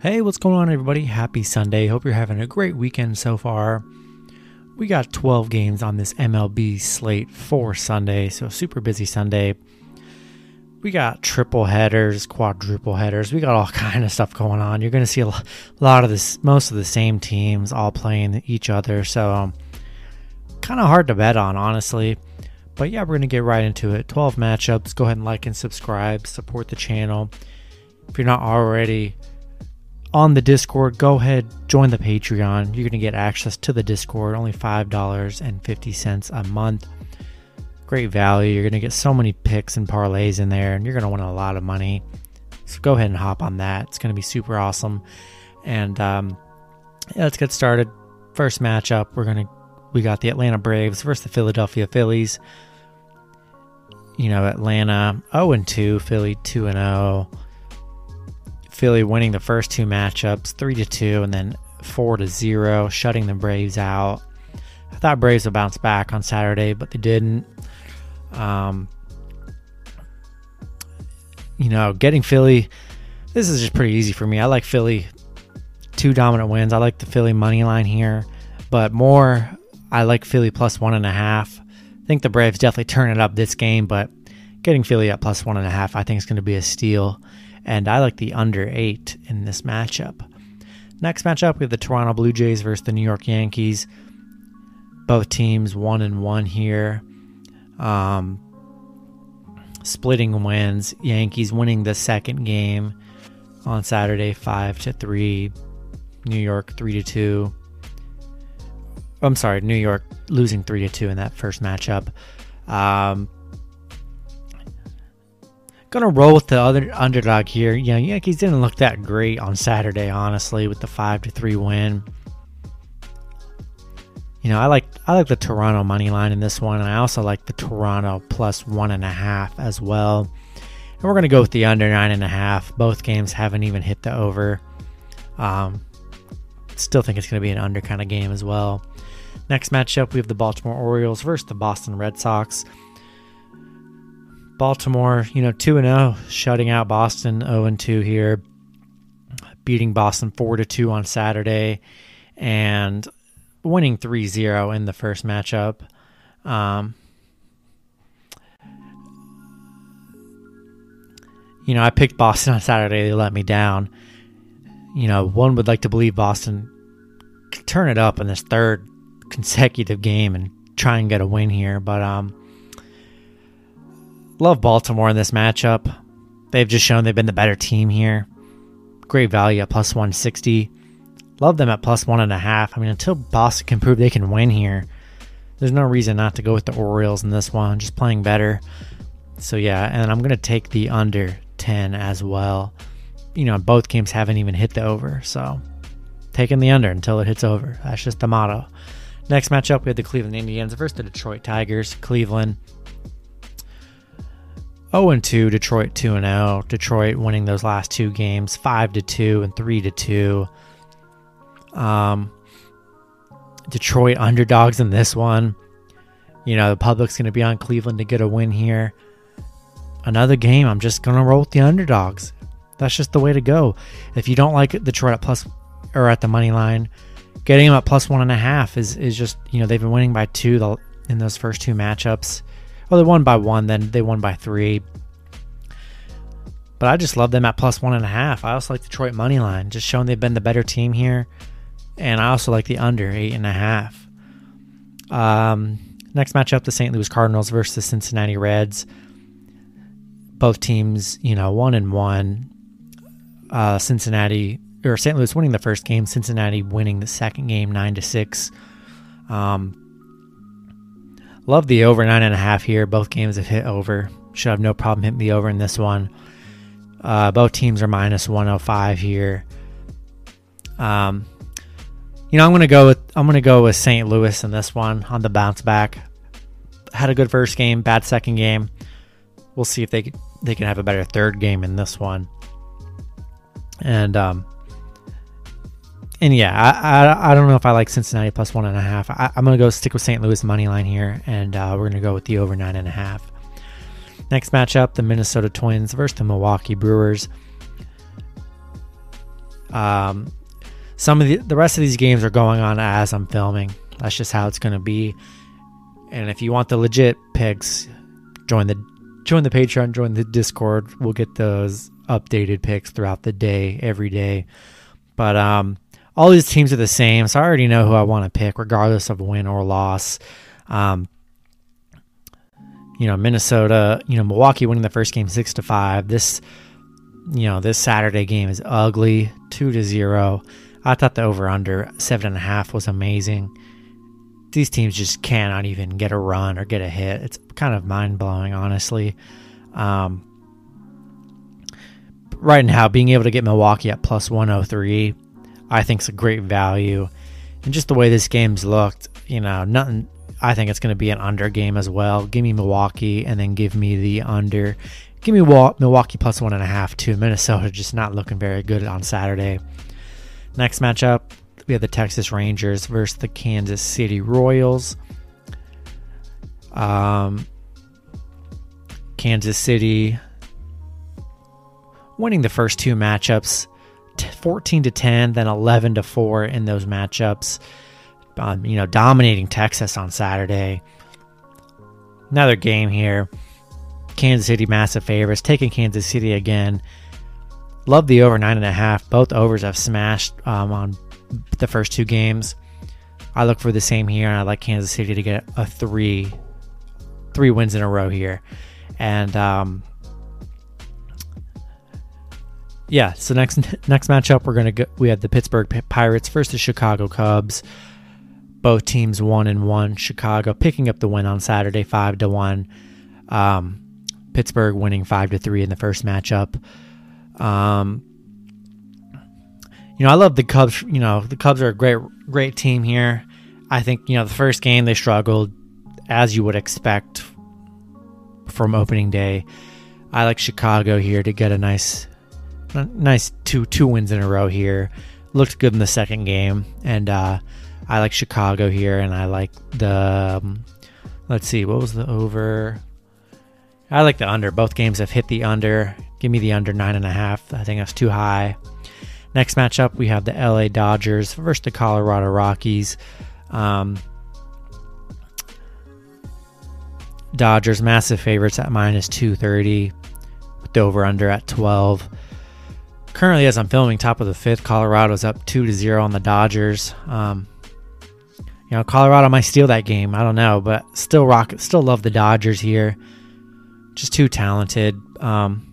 Hey, what's going on, everybody? Happy Sunday. Hope you're having a great weekend so far. We got 12 games on this MLB slate for Sunday, so super busy Sunday. We got triple headers, quadruple headers. We got all kind of stuff going on. You're going to see a lot of this, most of the same teams all playing each other. So, um, kind of hard to bet on, honestly. But yeah, we're going to get right into it. 12 matchups. Go ahead and like and subscribe, support the channel. If you're not already on the Discord, go ahead, join the Patreon. You're going to get access to the Discord, only $5.50 a month. Great value. You're going to get so many picks and parlays in there, and you're going to win a lot of money. So go ahead and hop on that. It's going to be super awesome. And um, yeah, let's get started. First matchup, we're going to we got the Atlanta Braves versus the Philadelphia Phillies. You know, Atlanta 0 and 2, Philly 2 and 0. Philly winning the first two matchups, three to two, and then four to zero, shutting the Braves out. I thought Braves would bounce back on Saturday, but they didn't. Um, you know, getting Philly, this is just pretty easy for me. I like Philly two dominant wins. I like the Philly money line here, but more, I like Philly plus one and a half. I think the Braves definitely turn it up this game, but getting Philly at plus one and a half, I think is going to be a steal and I like the under eight in this matchup. Next matchup, we have the Toronto Blue Jays versus the New York Yankees. Both teams one and one here. Um, splitting wins. Yankees winning the second game on Saturday, five to three. New York three to two. I'm sorry, New York losing three to two in that first matchup. Um, Gonna roll with the other underdog here. You know, Yankees didn't look that great on Saturday, honestly, with the five to three win. You know, I like I like the Toronto money line in this one, and I also like the Toronto plus one and a half as well. And we're gonna go with the under nine and a half. Both games haven't even hit the over. Um, still think it's gonna be an under kind of game as well. Next matchup, we have the Baltimore Orioles versus the Boston Red Sox. Baltimore, you know, 2 0, shutting out Boston 0 2 here, beating Boston 4 2 on Saturday, and winning 3 0 in the first matchup. Um, you know, I picked Boston on Saturday. They let me down. You know, one would like to believe Boston could turn it up in this third consecutive game and try and get a win here, but um, Love Baltimore in this matchup. They've just shown they've been the better team here. Great value at plus 160. Love them at plus one and a half. I mean, until Boston can prove they can win here, there's no reason not to go with the Orioles in this one. Just playing better. So yeah, and I'm gonna take the under 10 as well. You know, both games haven't even hit the over, so taking the under until it hits over. That's just the motto. Next matchup, we have the Cleveland Indians versus the Detroit Tigers. Cleveland 0 and 2, Detroit 2 and 0. Detroit winning those last two games 5 to 2 and 3 to 2. Um, Detroit underdogs in this one. You know, the public's going to be on Cleveland to get a win here. Another game, I'm just going to roll with the underdogs. That's just the way to go. If you don't like Detroit at plus or at the money line, getting them at plus one and a half is, is just, you know, they've been winning by two in those first two matchups. Well, they won by one, then they won by three. But I just love them at plus one and a half. I also like Detroit money line, just showing they've been the better team here. And I also like the under eight and a half. Um, next matchup, the St. Louis Cardinals versus the Cincinnati Reds. Both teams, you know, one and one. Uh, Cincinnati or St. Louis winning the first game, Cincinnati winning the second game, nine to six. Um, Love the over nine and a half here. Both games have hit over. Should have no problem hitting the over in this one. Uh, both teams are minus 105 here. Um, you know, I'm gonna go with I'm gonna go with St. Louis in this one on the bounce back. Had a good first game, bad second game. We'll see if they they can have a better third game in this one. And um, and yeah, I, I, I don't know if I like Cincinnati plus one and a half. I, am gonna go stick with St. Louis money line here, and uh, we're gonna go with the over nine and a half. Next matchup: the Minnesota Twins versus the Milwaukee Brewers. Um, some of the the rest of these games are going on as I'm filming. That's just how it's to be. And if you want the legit picks, join the join the Patreon, join the Discord. We'll get those updated picks throughout the day, every day. But um, all these teams are the same, so I already know who I want to pick, regardless of win or loss. Um, you know, Minnesota, you know, Milwaukee winning the first game six to five. This, you know, this Saturday game is ugly, two to zero. I thought the over under seven and a half was amazing. These teams just cannot even get a run or get a hit. It's kind of mind blowing, honestly. Um, right now, being able to get Milwaukee at plus 103, I think is a great value. And just the way this game's looked, you know, nothing. I think it's going to be an under game as well. Give me Milwaukee and then give me the under. Give me Milwaukee plus one and a half too. Minnesota just not looking very good on Saturday. Next matchup, we have the Texas Rangers versus the Kansas City Royals. Um, Kansas City winning the first two matchups 14 to 10 then 11 to 4 in those matchups. Um, you know dominating texas on saturday. Another game here. Kansas city massive favorites taking kansas city again. Love the over nine and a half. Both overs have smashed um, on the first two games. I look for the same here and i like kansas city to get a three three wins in a row here. And um, yeah, so next next matchup we're gonna go. We have the Pittsburgh Pirates versus the Chicago Cubs. Both teams one and one. Chicago picking up the win on Saturday, five to one. Um, Pittsburgh winning five to three in the first matchup. Um, you know, I love the Cubs. You know, the Cubs are a great great team here. I think you know the first game they struggled, as you would expect from opening day. I like Chicago here to get a nice nice two two wins in a row here. Looked good in the second game, and uh, I like Chicago here, and I like the. Um, let's see, what was the over? I like the under. Both games have hit the under. Give me the under nine and a half. I think that's too high. Next matchup, we have the LA Dodgers versus the Colorado Rockies. Um, Dodgers massive favorites at minus 230 with the over under at 12 currently, as I'm filming, top of the fifth, Colorado's up two to zero on the Dodgers. Um, you know, Colorado might steal that game. I don't know, but still rock, still love the Dodgers here. Just too talented. Um,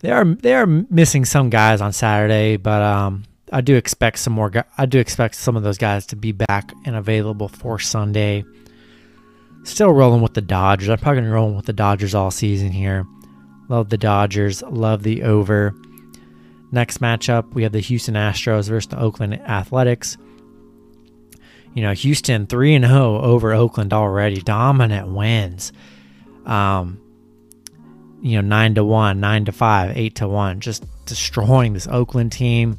they are they are missing some guys on Saturday, but um, I do expect some more. I do expect some of those guys to be back and available for Sunday. Still rolling with the Dodgers. I'm probably going to roll with the Dodgers all season here. Love the Dodgers. Love the over. Next matchup, we have the Houston Astros versus the Oakland Athletics. You know, Houston 3 and 0 over Oakland already. Dominant wins. Um, you know, 9 to 1, 9 to 5, 8 to 1. Just destroying this Oakland team.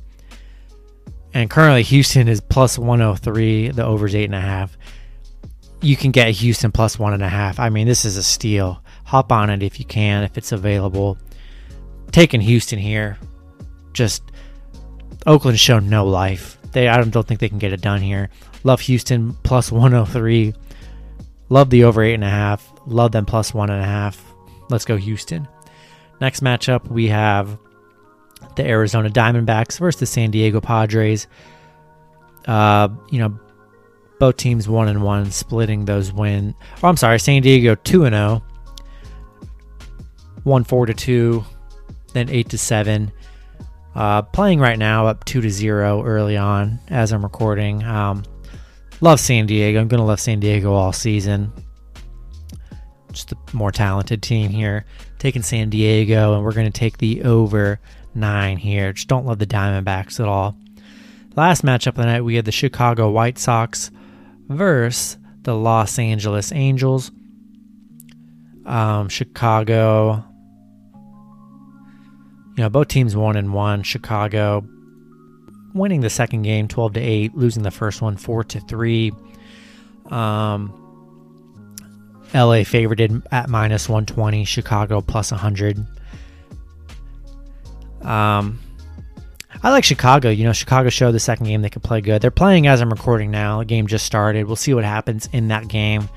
And currently, Houston is plus 103. The over's 8.5 you can get Houston plus one and a half. I mean, this is a steal. Hop on it if you can, if it's available. Taking Houston here, just Oakland's shown no life. They, I don't, don't think they can get it done here. Love Houston plus 103. Love the over eight and a half. Love them plus one and a half. Let's go Houston. Next matchup we have the Arizona Diamondbacks versus the San Diego Padres. Uh, you know, both teams one and one, splitting those win. Oh, I'm sorry, San Diego two and zero. Oh. One four to two, then eight to seven. Uh, playing right now up two to zero early on as I'm recording. Um, love San Diego. I'm gonna love San Diego all season. Just the more talented team here. Taking San Diego, and we're gonna take the over nine here. Just don't love the Diamondbacks at all. Last matchup of the night, we had the Chicago White Sox versus the Los Angeles Angels. Um, Chicago. You know, both teams one and one. Chicago winning the second game 12 to 8, losing the first one 4 to 3. Um, LA favored at minus 120, Chicago plus 100. Um, I like Chicago. You know, Chicago showed the second game they could play good. They're playing as I'm recording now. The game just started. We'll see what happens in that game.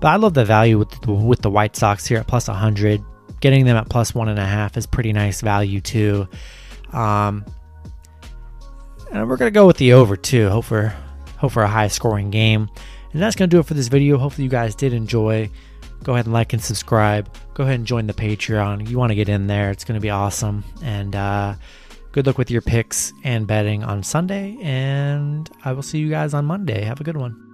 But I love the value with the, with the White Sox here at plus 100. Getting them at plus one and a half is pretty nice value too. Um, and we're gonna go with the over too. Hope for hope for a high scoring game. And that's gonna do it for this video. Hopefully you guys did enjoy. Go ahead and like and subscribe. Go ahead and join the Patreon. You want to get in there. It's gonna be awesome. And uh, good luck with your picks and betting on Sunday. And I will see you guys on Monday. Have a good one.